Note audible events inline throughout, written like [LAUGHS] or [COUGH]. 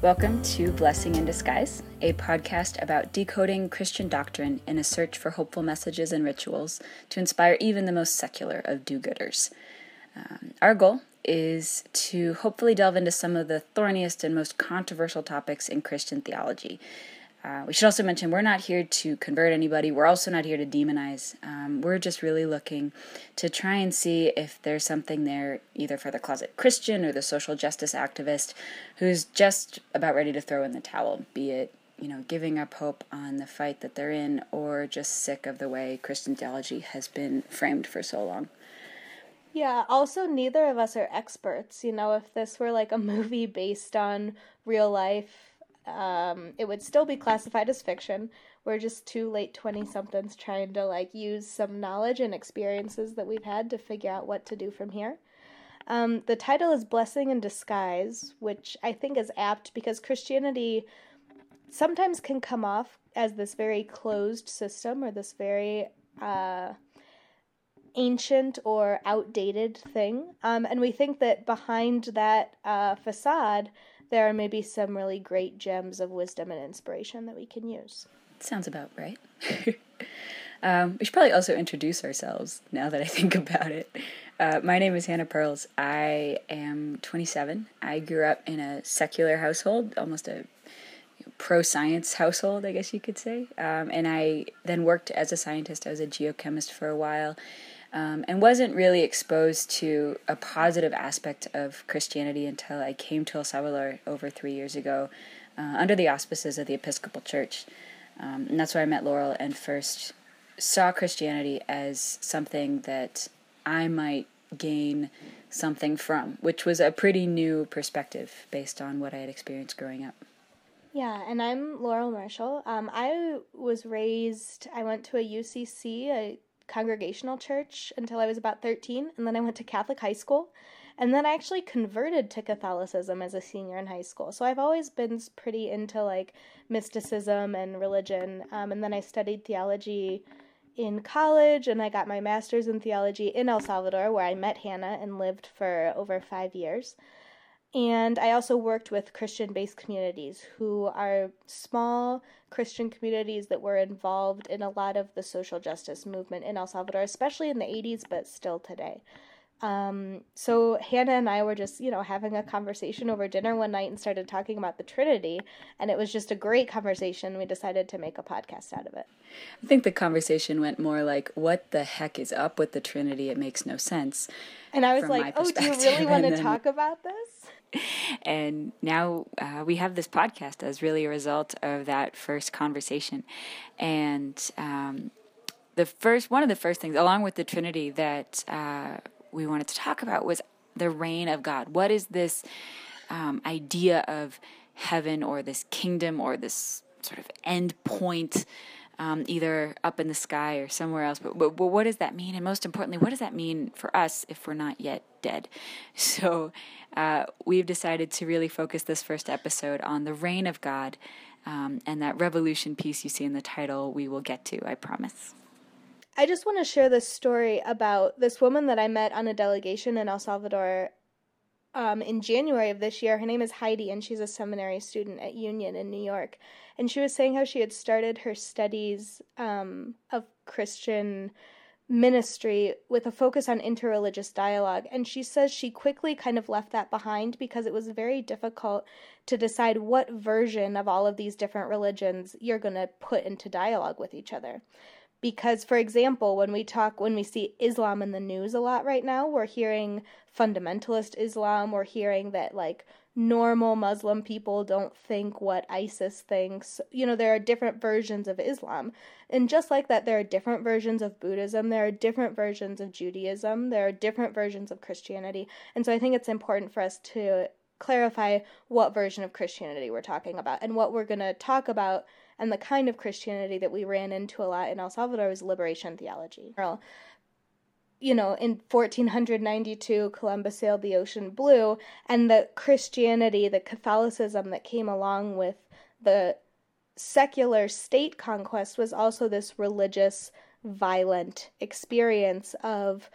Welcome to Blessing in Disguise, a podcast about decoding Christian doctrine in a search for hopeful messages and rituals to inspire even the most secular of do gooders. Um, our goal is to hopefully delve into some of the thorniest and most controversial topics in Christian theology. Uh, we should also mention we're not here to convert anybody. We're also not here to demonize. Um, we're just really looking to try and see if there's something there, either for the closet Christian or the social justice activist who's just about ready to throw in the towel, be it you know giving up hope on the fight that they're in, or just sick of the way Christian theology has been framed for so long. Yeah, also, neither of us are experts. You know, if this were like a [LAUGHS] movie based on real life, um, it would still be classified as fiction. We're just two late 20 somethings trying to like use some knowledge and experiences that we've had to figure out what to do from here. Um, the title is Blessing in Disguise, which I think is apt because Christianity sometimes can come off as this very closed system or this very uh, ancient or outdated thing. Um, and we think that behind that uh, facade, there are maybe some really great gems of wisdom and inspiration that we can use. Sounds about right. [LAUGHS] um, we should probably also introduce ourselves now that I think [LAUGHS] about it. Uh, my name is Hannah Pearls. I am 27. I grew up in a secular household, almost a pro science household, I guess you could say. Um, and I then worked as a scientist. I was a geochemist for a while um, and wasn't really exposed to a positive aspect of Christianity until I came to El Salvador over three years ago uh, under the auspices of the Episcopal Church. Um, and that's where I met Laurel and first saw Christianity as something that I might gain something from, which was a pretty new perspective based on what I had experienced growing up. Yeah, and I'm Laurel Marshall. Um, I was raised, I went to a UCC, a congregational church until I was about 13, and then I went to Catholic high school. And then I actually converted to Catholicism as a senior in high school. So I've always been pretty into like mysticism and religion. Um, and then I studied theology in college and I got my master's in theology in El Salvador, where I met Hannah and lived for over five years. And I also worked with Christian based communities who are small Christian communities that were involved in a lot of the social justice movement in El Salvador, especially in the 80s, but still today. Um, so Hannah and I were just, you know, having a conversation over dinner one night and started talking about the Trinity, and it was just a great conversation. We decided to make a podcast out of it. I think the conversation went more like, "What the heck is up with the Trinity? It makes no sense." And I was like, "Oh, do you really [LAUGHS] want to then... talk about this?" And now uh, we have this podcast as really a result of that first conversation, and um, the first one of the first things, along with the Trinity, that uh, we wanted to talk about was the reign of God. What is this um, idea of heaven or this kingdom or this sort of end point? Um, either up in the sky or somewhere else. But, but, but, what does that mean? And most importantly, what does that mean for us if we're not yet dead? [LAUGHS] So uh, we've decided to really focus this first episode on the reign of God um, and that revolution piece you see in the title, we will get to, I promise. I just want to share this story about this woman that I met on a delegation in El Salvador um, in January of this year. Her name is Heidi, and she's a seminary student at Union in New York. And she was saying how she had started her studies um, of Christian ministry with a focus on interreligious dialogue. And she says she quickly kind of left that behind because it was very difficult to decide what version of all of these different religions you're going to put into dialogue with each other because for example when we talk when we see islam in the news a lot right now we're hearing fundamentalist islam. We're hearing that like normal muslim people don't think what isis thinks. You know there are different versions of islam. And just like that there are different versions of buddhism. There are different versions of judaism. There are different versions of christianity. And so i think it's important for us to clarify what version of christianity we're talking about and what we're going to talk about and the kind of Christianity that we ran into a lot in El Salvador was liberation theology. You know, in 1492, Columbus sailed the ocean blue, and the Christianity, the Catholicism that came along with the secular state conquest was also this religious, violent experience of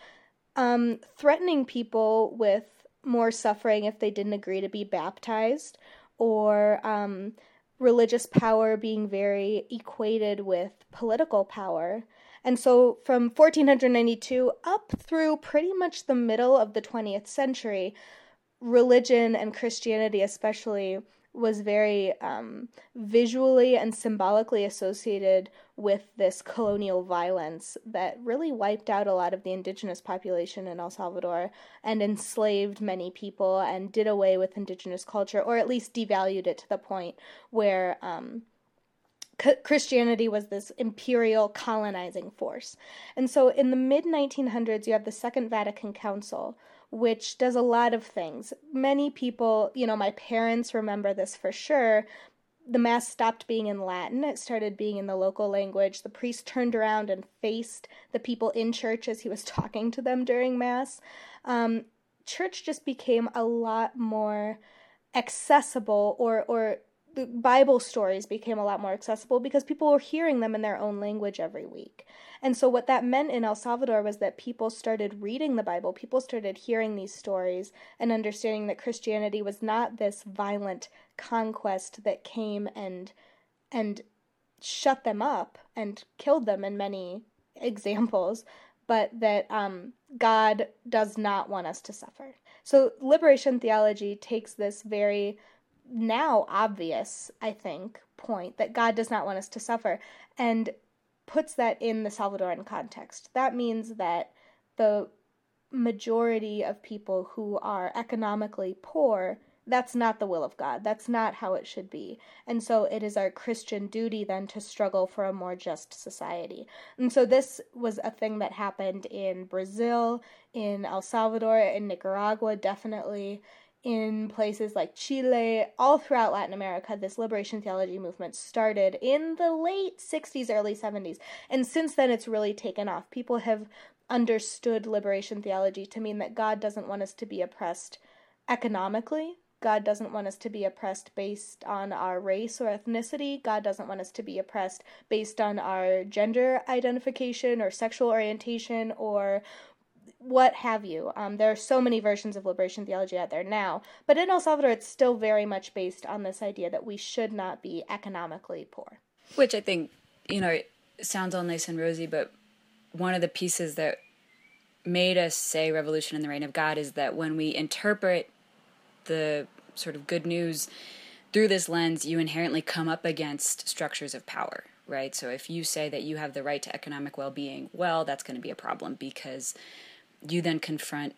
um, threatening people with more suffering if they didn't agree to be baptized or um, religious power being very equated with political power. And so from 1492 up through pretty much the middle of the 20th century, religion and Christianity, especially, was very um, visually and symbolically associated with this colonial violence that really wiped out a lot of the indigenous population in El Salvador and enslaved many people and did away with indigenous culture, or at least devalued it to the point where um, Christianity was this imperial colonizing force. And so in the mid 1900s, you have the Second Vatican Council, which does a lot of things. Many people, you know, my parents remember this for sure. The Mass stopped being in Latin, it started being in the local language. The priest turned around and faced the people in church as he was [LAUGHS] talking to them during Mass. Um, church just became a lot more accessible or, or the Bible stories became a lot more accessible because people were hearing them in their own language every week. And so, what that meant in El Salvador was that people started reading the Bible, people started hearing these stories and understanding that Christianity was not this violent conquest that came and and shut them up and killed them in many examples, but that um, God does not want us to suffer. So, liberation theology takes this very now obvious, I think, point that God does not want us to suffer and puts that in the Salvadoran context. That means that the majority of people who are economically poor that's not the will of God. That's not how it should be. And so it is our Christian duty then to struggle for a more just society. And so this was a thing that happened in Brazil, in El Salvador, in Nicaragua, definitely in places like Chile, all throughout Latin America, this liberation theology movement started in the late 60s, early 70s. And since then, it's really taken off. People have understood liberation theology to mean that God doesn't want us to be oppressed economically. God doesn't want us to be oppressed based on our race or ethnicity. God doesn't want us to be oppressed based on our gender identification or sexual orientation or what have you. Um, there are so many versions of liberation theology out there now, but in El Salvador, it's still very much based on this idea that we should not be economically poor. Which I think, you know, sounds all nice and rosy, but one of the pieces that made us say revolution in the reign of God is that when we interpret the sort of good news through this lens, you inherently come up against structures of power, right? So if you say that you have the right to economic well being, well, that's going to be a problem because you then confront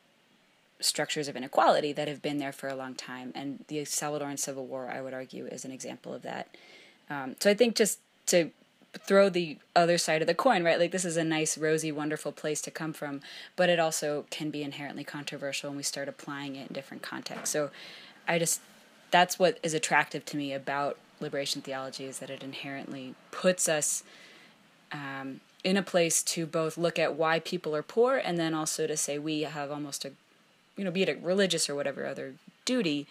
structures of inequality that have been there for a long time. And the Salvadoran Civil War, I would argue, is an example of that. Um, so I think just to throw the other side of the coin, right? Like this is a nice, rosy, wonderful place to come from, but it also can be inherently controversial when we start applying it in different contexts. So I just, that's what is attractive to me about liberation theology is that it inherently puts us um, in a place to both look at why people are poor and then also to say we have almost a you know be it a religious or whatever other duty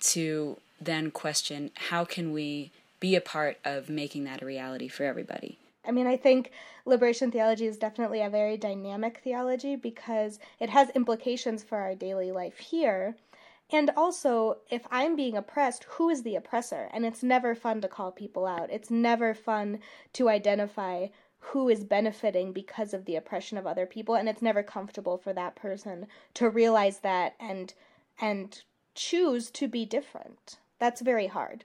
to then question how can we be a part of making that a reality for everybody I mean, I think liberation theology is definitely a very dynamic theology because it has implications for our daily life here. And also, if I'm being oppressed, who is the oppressor? And it's never fun to call people out. It's never fun to identify who is benefiting because of the oppression of other people and it's never comfortable for that person to realize that and and choose to be different. That's very hard.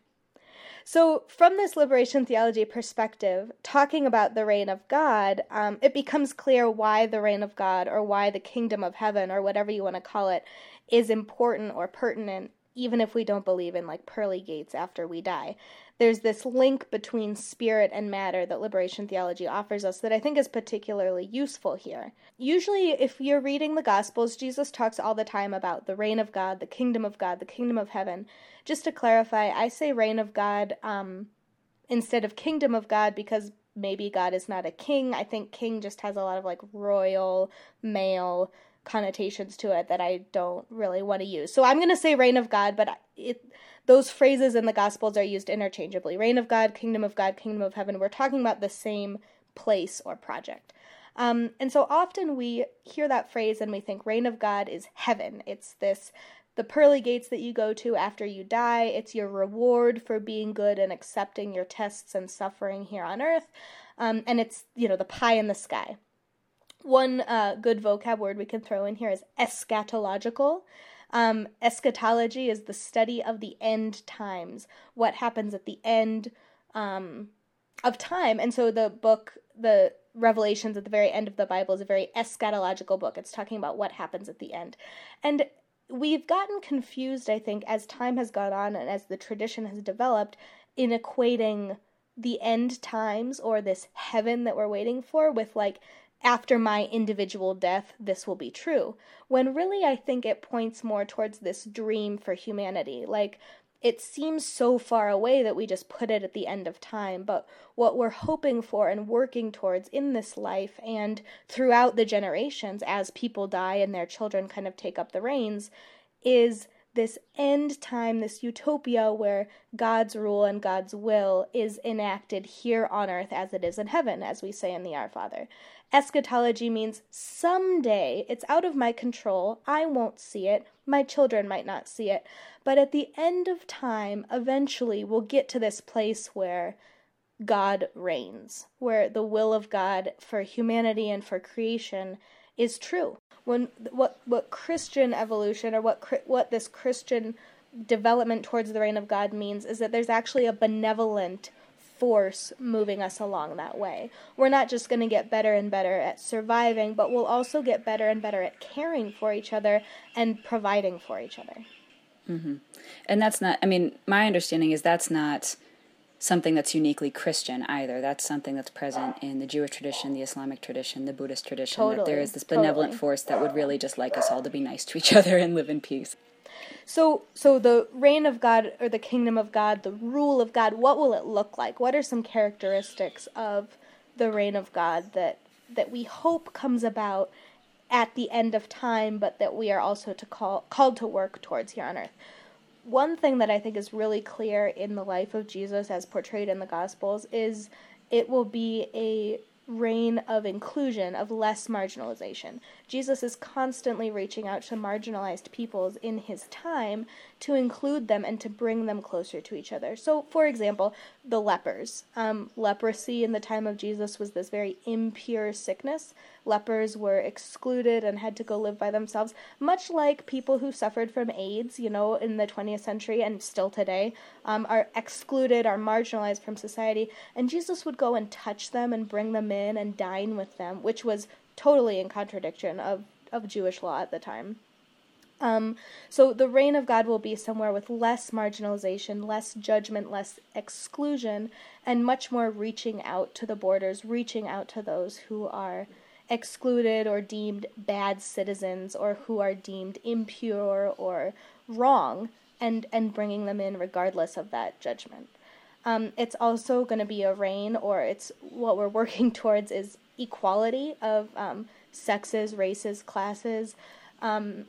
So from this liberation theology perspective talking about the reign of god um, it becomes clear why the reign of god or why the kingdom of heaven or whatever you want to call it is important or pertinent even if we don't believe in like pearly gates after we die there's this link between spirit and matter that liberation theology offers us that I think is particularly useful here. Usually, if you're reading the Gospels, Jesus talks all the time about the reign of God, the kingdom of God, the kingdom of heaven. Just to clarify, I say reign of God um, instead of kingdom of God because maybe God is not a king. I think king just has a lot of like royal, male connotations to it that I don't really want to use. So I'm going to say reign of God, but it those phrases in the Gospels are used interchangeably reign of God, kingdom of God, kingdom of heaven. We're talking about the same place or project. Um, and so often we hear that phrase and we think reign of God is heaven. It's this the pearly gates that you go to after you die. It's your reward for being good and accepting your tests and suffering here on earth. Um, and it's, you know, the pie in the sky. One uh, good vocab word we can throw in here is eschatological. Um, eschatology is the study of the end times, what happens at the end um, of time. And so the book, the Revelations at the very end of the Bible, is a very eschatological book. It's talking about what happens at the end. And we've gotten confused, I think, as time has gone on and as the tradition has developed in equating the end times or this heaven that we're waiting for with like after my individual death, this will be true. When really, I think it points more towards this dream for humanity. Like, it seems so far away that we just put it at the end of time, but what we're hoping for and working towards in this life and throughout the generations as people die and their children kind of take up the reins is this end time, this utopia where God's rule and God's will is enacted here on earth as it is in heaven, as we say in the Our Father. Eschatology means someday it's out of my control. I won't see it. My children might not see it. But at the end of time, eventually we'll get to this place where God reigns, where the will of God for humanity and for creation is true. When what what Christian evolution or what what this Christian development towards the reign of God means is that there's actually a benevolent force moving us along that way. We're not just going to get better and better at surviving, but we'll also get better and better at caring for each other and providing for each other. Mm-hmm. And that's not, I mean, my understanding is that's not something that's uniquely Christian either. That's something that's present in the Jewish tradition, the Islamic tradition, the Buddhist tradition. Totally, that there is this benevolent totally. force that would really just like us all to be nice to each [LAUGHS] other and live in peace. So, so the reign of God or the kingdom of God, the rule of God, what will it look like? What are some characteristics of the reign of God that that we hope comes about at the end of time, but that we are also to call called to work towards here on earth? One thing that I think is really clear in the life of Jesus as portrayed in the Gospels is it will be a reign of inclusion, of less marginalization. Jesus is constantly reaching out to marginalized peoples in his time to include them and to bring them closer to each other. So, for example, the lepers. Um, leprosy in the time of Jesus was this very impure sickness. Lepers were excluded and had to go live by themselves, much like people who suffered from AIDS, you know, in the 20th century and still today, um, are excluded, are marginalized from society. And Jesus would go and touch them and bring them in and dine with them, which was totally in contradiction of, of Jewish law at the time. Um, so the reign of God will be somewhere with less marginalization, less judgment, less exclusion, and much more reaching out to the borders, reaching out to those who are excluded or deemed bad citizens or who are deemed impure or wrong, and and bringing them in regardless of that judgment. Um, it's also going to be a reign, or it's what we're [LAUGHS] working towards is equality of um, sexes, races, classes. Um,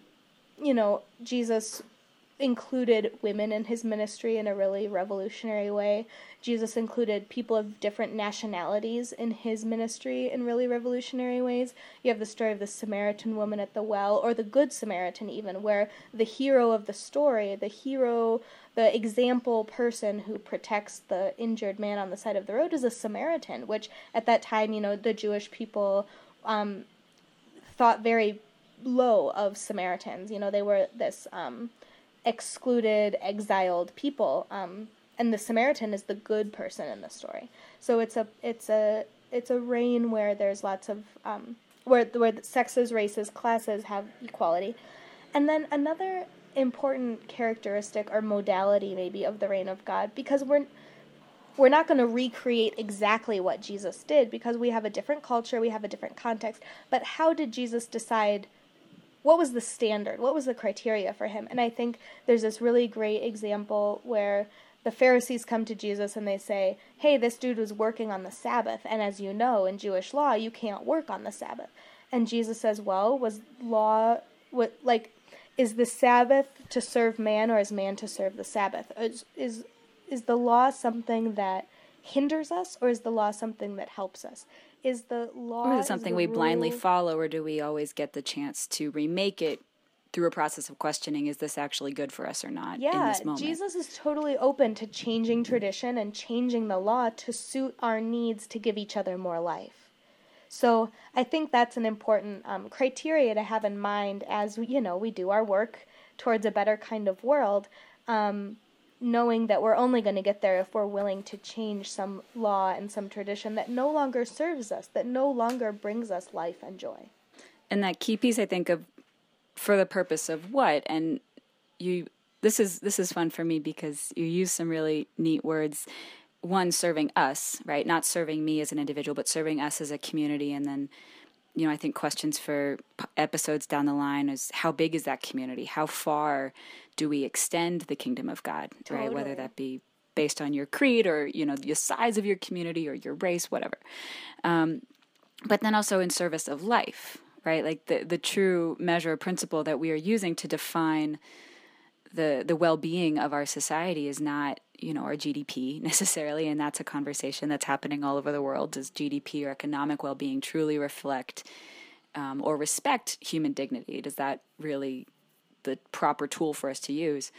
you know, Jesus included women in his ministry in a really revolutionary way. Jesus included people of different nationalities in his ministry in really revolutionary ways. You have the story of the Samaritan woman at the well, or the Good Samaritan, even, where the hero of the story, the hero, the example person who protects the injured man on the side of the road, is a Samaritan, which at that time, you know, the Jewish people um, thought very low of Samaritans. You know, they were this um, excluded, exiled people. Um, and the Samaritan is the good person in the story. So it's a it's a it's a reign where there's lots of um, where where sexes, races, classes have equality, and then another important characteristic or modality maybe of the reign of God because we're we're not going to recreate exactly what Jesus did because we have a different culture, we have a different context. But how did Jesus decide what was the standard? What was the criteria for him? And I think there's this really great example where the Pharisees come to Jesus and they say, Hey, this dude was working on the Sabbath. And as you know, in Jewish law, you can't work on the Sabbath. And Jesus says, Well, was law, what, like, is the Sabbath to serve man or is man to serve the Sabbath? Is, is, is the law something that hinders us or is the law something that helps us? Is the law or is it something we rule... blindly follow or do we always get the chance to remake it through a process of questioning is this actually good for us or not yeah jesus is totally open to changing tradition and changing the law to suit our needs to give each other more life. So i think that's an important um, criteria to have in mind as you know we do our work towards a better kind of world. Um, knowing that we're only going to get there if we're willing to change some law and some tradition that no longer serves us that no longer brings us life and joy. And that key piece i think of for the purpose of what? And you this is this is fun for me because you use some really neat words. One serving us right? Not serving me as an individual but serving us as a community and then you know i think questions for episodes down the line is how big is that community how far do we extend the kingdom of god totally. right whether that be based on your creed or you know the size of your community or your race whatever um, but then also in service of life right? Like the, the true measure principle that we are using to define the the well-being of our society is not you know our GDP [LAUGHS] necessarily and that's a conversation that's happening all over the world. Does GDP or economic well-being truly reflect um, or respect human dignity? Does that really the proper tool for us to use?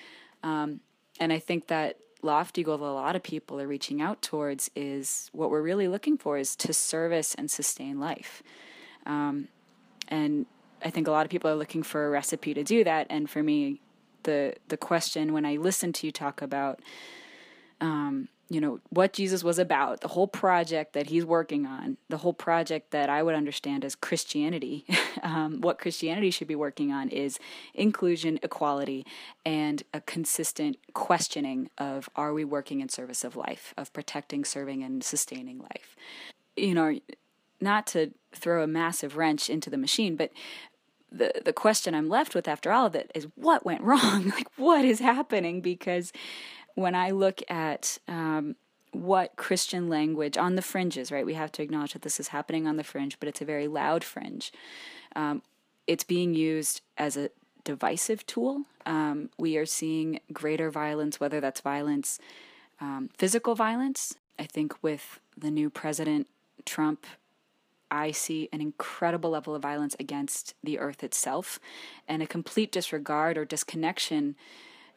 Um, and I think that lofty goal that a lot of people are reaching out towards is what we're really looking for is to service and sustain life. Um, and I think a lot of people are looking for a recipe to do that. And for me, the the question when I listen to you talk about, um, you know, what Jesus was about, the whole project that he's working on, the whole project that I would understand as Christianity, [LAUGHS] um, what Christianity should be working on is inclusion, equality, and a consistent questioning of are we working in service of life, of protecting, serving, and sustaining life. You know, not to throw a massive wrench into the machine, but the the question I'm left with after all of it is what went [LAUGHS] wrong? like what is happening? Because when I look at um, what Christian language on the fringes, right? We have to acknowledge that this is happening on the fringe, but it's a very loud fringe. Um, it's being used as a divisive tool. Um, we are seeing greater violence, whether that's violence, um, physical violence. I think with the new president Trump I see an incredible level of violence against the earth itself and a complete disregard or disconnection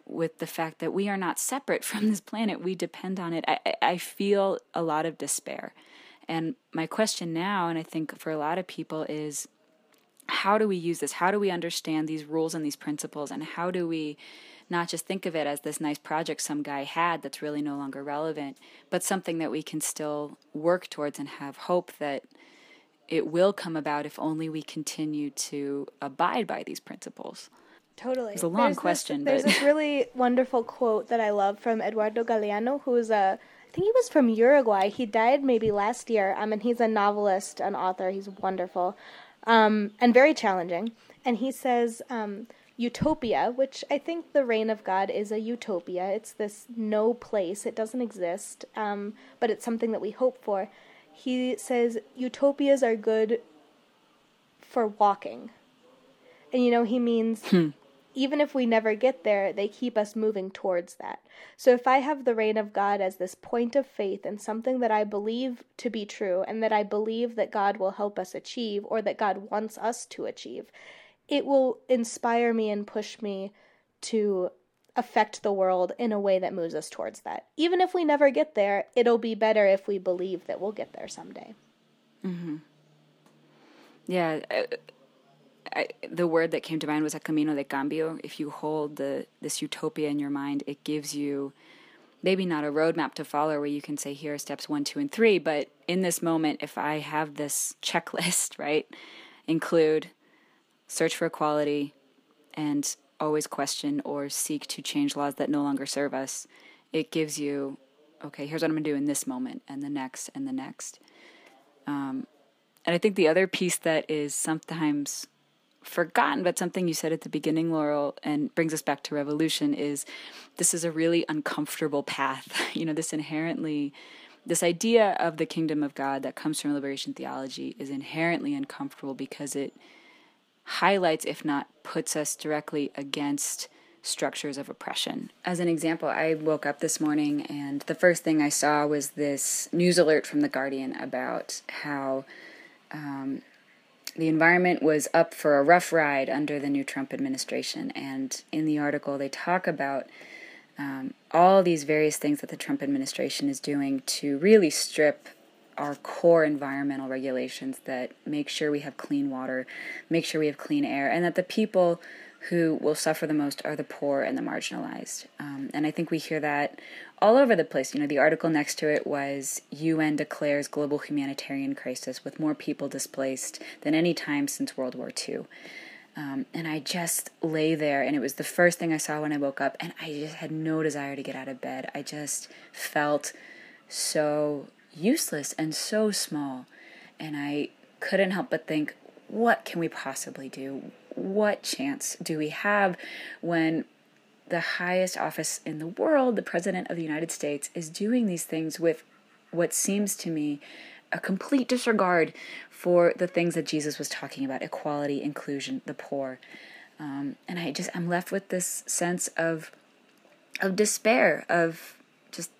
with the fact that we are not separate [LAUGHS] from this planet. We depend on it. I, I feel a lot of despair. And my question now, and I think for a lot of people, is how do we use this? How do we understand these rules and these principles? And how do we not just think of it as this nice project some guy had that's really no longer relevant, but something that we can still work towards and have hope that it will come about if only we continue to abide by these principles. Totally. It's a long there's question. This, there's this really wonderful quote that I love from Eduardo Galeano, who's a I think he was from Uruguay. He died maybe last year. Um, and he's a novelist, an author. He's wonderful, um, and very challenging. And he says, um, utopia, which I think the reign of God is a utopia. It's this no place. It doesn't exist, um, but it's something that we hope for he says utopias are good for walking. And you know, he means hmm. Even if we never get there, they keep us moving towards that. So if I have the reign of God as this point of faith and something that I believe to be true and that I believe that God will help us achieve or that God wants us to achieve, it will inspire me and push me to affect the world in a way that moves us towards that. Even if we never get there, it'll be better if we believe that we'll get there someday. Mm-hmm. Yeah, I, I, the word that came to mind was a camino de cambio. If you hold the this utopia in your mind, it gives you maybe not a roadmap to follow where you can say here are steps one, two, and three, but in this moment, if I have this [LAUGHS] checklist, right, include search for equality and always question or seek to change laws that no longer serve us. It gives you, okay, here's what I'm going to do in this moment and the next and the next. Um, and I think the other piece that is sometimes forgotten, but something you said at the beginning, Laurel, and brings us back to revolution is this is a really uncomfortable path. [LAUGHS] You know, this inherently, this idea of the kingdom of God that comes from liberation theology is inherently uncomfortable because it highlights, if not puts us directly against structures of oppression. As an example, I woke up this morning and the first thing I saw was this news alert from The Guardian about how um, the environment was up for a rough ride under the new Trump administration. And in the article, they talk about um, all these various things that the Trump administration is doing to really strip our core environmental regulations that make sure we have clean water, make sure we have clean air, and that the people who will suffer the most are the poor and the marginalized. Um, and I think we hear that all over the place. You know, the article next to it was UN declares global humanitarian crisis with more people displaced than any time since World War II. Um, and I just lay there, and it was the first thing I saw when I woke up, and I just had no desire to get out of bed. I just felt so useless and so small. And I couldn't help but think, what can we possibly do? What chance do we have when the highest office in the world, the President of the United States, is doing these things with what seems to me a complete disregard for the things that Jesus was talking about equality, inclusion, the poor. Um, and I just, I'm left with this sense of, of despair, of just,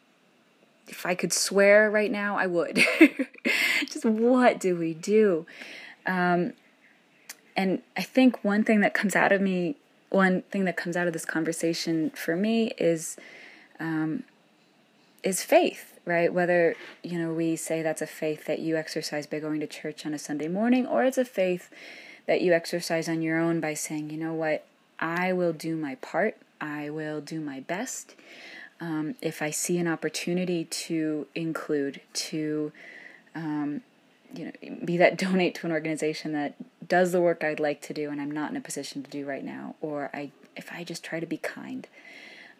if I could swear right now, I would. [LAUGHS] just what do we do? Um, and I think one thing that comes out of me, one thing that comes out of this conversation for me is, um, is faith, right? Whether you know we say that's a faith that you exercise by going to church on a Sunday morning, or it's a faith that you exercise on your own by saying, you know what, I will do my part. I will do my best. Um, if I see an opportunity to include, to um, you know, be that [LAUGHS] donate to an organization that does the work I'd like to do and I'm not in a position to do right now, or I if I just try to be kind,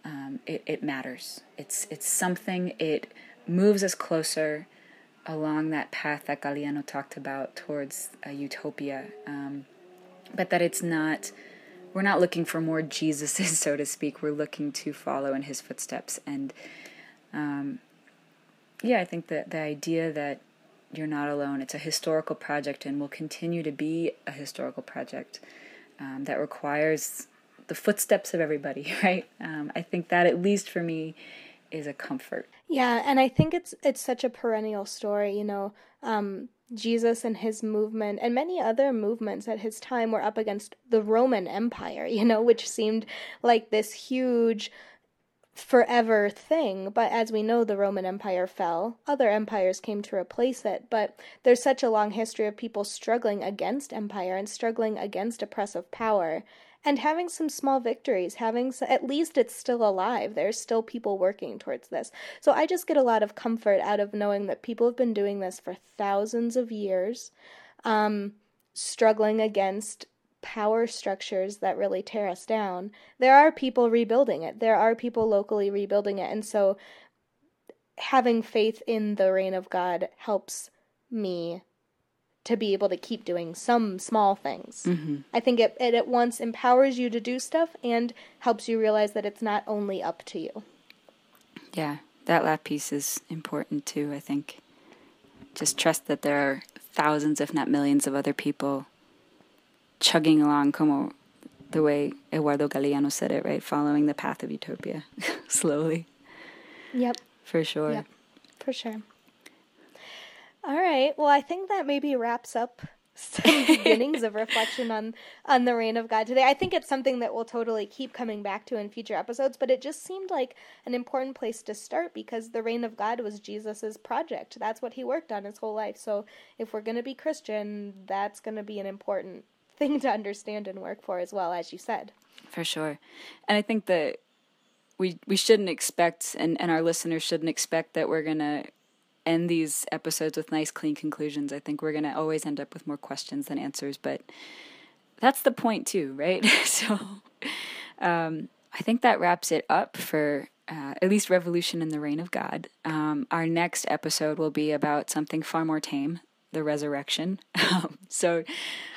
um, it, it matters. It's it's something. It moves us closer along that path that Galeano talked about towards a utopia, um, but that it's not. We're not looking for more Jesuses, [LAUGHS] so to speak. We're looking to follow in his footsteps, and um, yeah, I think that the idea that you're not alone. It's a historical project and will continue to be a historical project um, that requires the footsteps of everybody, [LAUGHS] right? Um, I think that, at least for me, is a comfort. Yeah, and I think it's it's such a perennial story. You know, um, Jesus and his movement and many other movements at his time were up against the Roman Empire. [LAUGHS] You know, which seemed like this huge forever thing. But as we know, the Roman Empire fell. Other empires came to replace it. But there's such a long history of people struggling against empire and struggling against oppressive power and having some small victories, having at least it's still alive. There's still people working towards this. So I just get a lot of comfort out of knowing that people have been doing this for thousands of years, um, struggling against power structures that really tear us down, there are people rebuilding it. There are people locally rebuilding it. And so having faith in the reign of God helps me to be able to keep doing some small things. Mm-hmm. I think it, it at once empowers you to do stuff and helps you realize that it's not only up to you. Yeah, that last piece is important too, I think. Just trust that there are thousands, if not millions, of other people chugging along como the way Eduardo Galeano said it, right? Following the path of utopia [LAUGHS] slowly. Yep. For sure. Yep. For sure. All right. Well, I think that maybe wraps up some [LAUGHS] beginnings of reflection on on the reign of God today. I think it's something that we'll totally keep coming back to in future episodes, but it just seemed like an important place to start because the reign of God was Jesus's project. That's what he worked on his whole life. So, if we're going to be Christian, that's going to be an important thing to understand and work for as well, as you said. For sure. And I think that we we shouldn't expect and, and our listeners shouldn't expect that we're gonna end these episodes with nice clean conclusions. I think we're gonna always end up with more questions than answers, but that's the point too, right? [LAUGHS] so um, I think that wraps it up for uh, at least Revolution in the Reign of God. Um, our next episode will be about something far more tame, the resurrection. Um, so,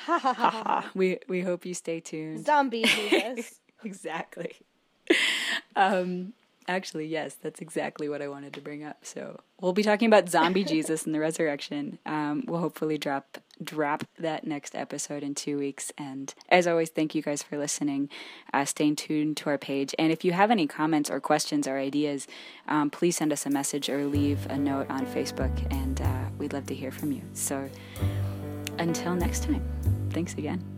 [LAUGHS] we we hope you stay tuned. Zombie Jesus. [LAUGHS] exactly. Um, actually, yes, that's exactly what I wanted to bring up. So we'll be talking about zombie [LAUGHS] Jesus and the resurrection. Um, we'll hopefully drop drop that next episode in two weeks. And as always, thank you guys for listening. Uh, staying tuned to our page. And if you have any comments or questions or ideas, um, please send us a message or leave a note on Facebook, and uh, we'd love to hear from you. So until next time, thanks again.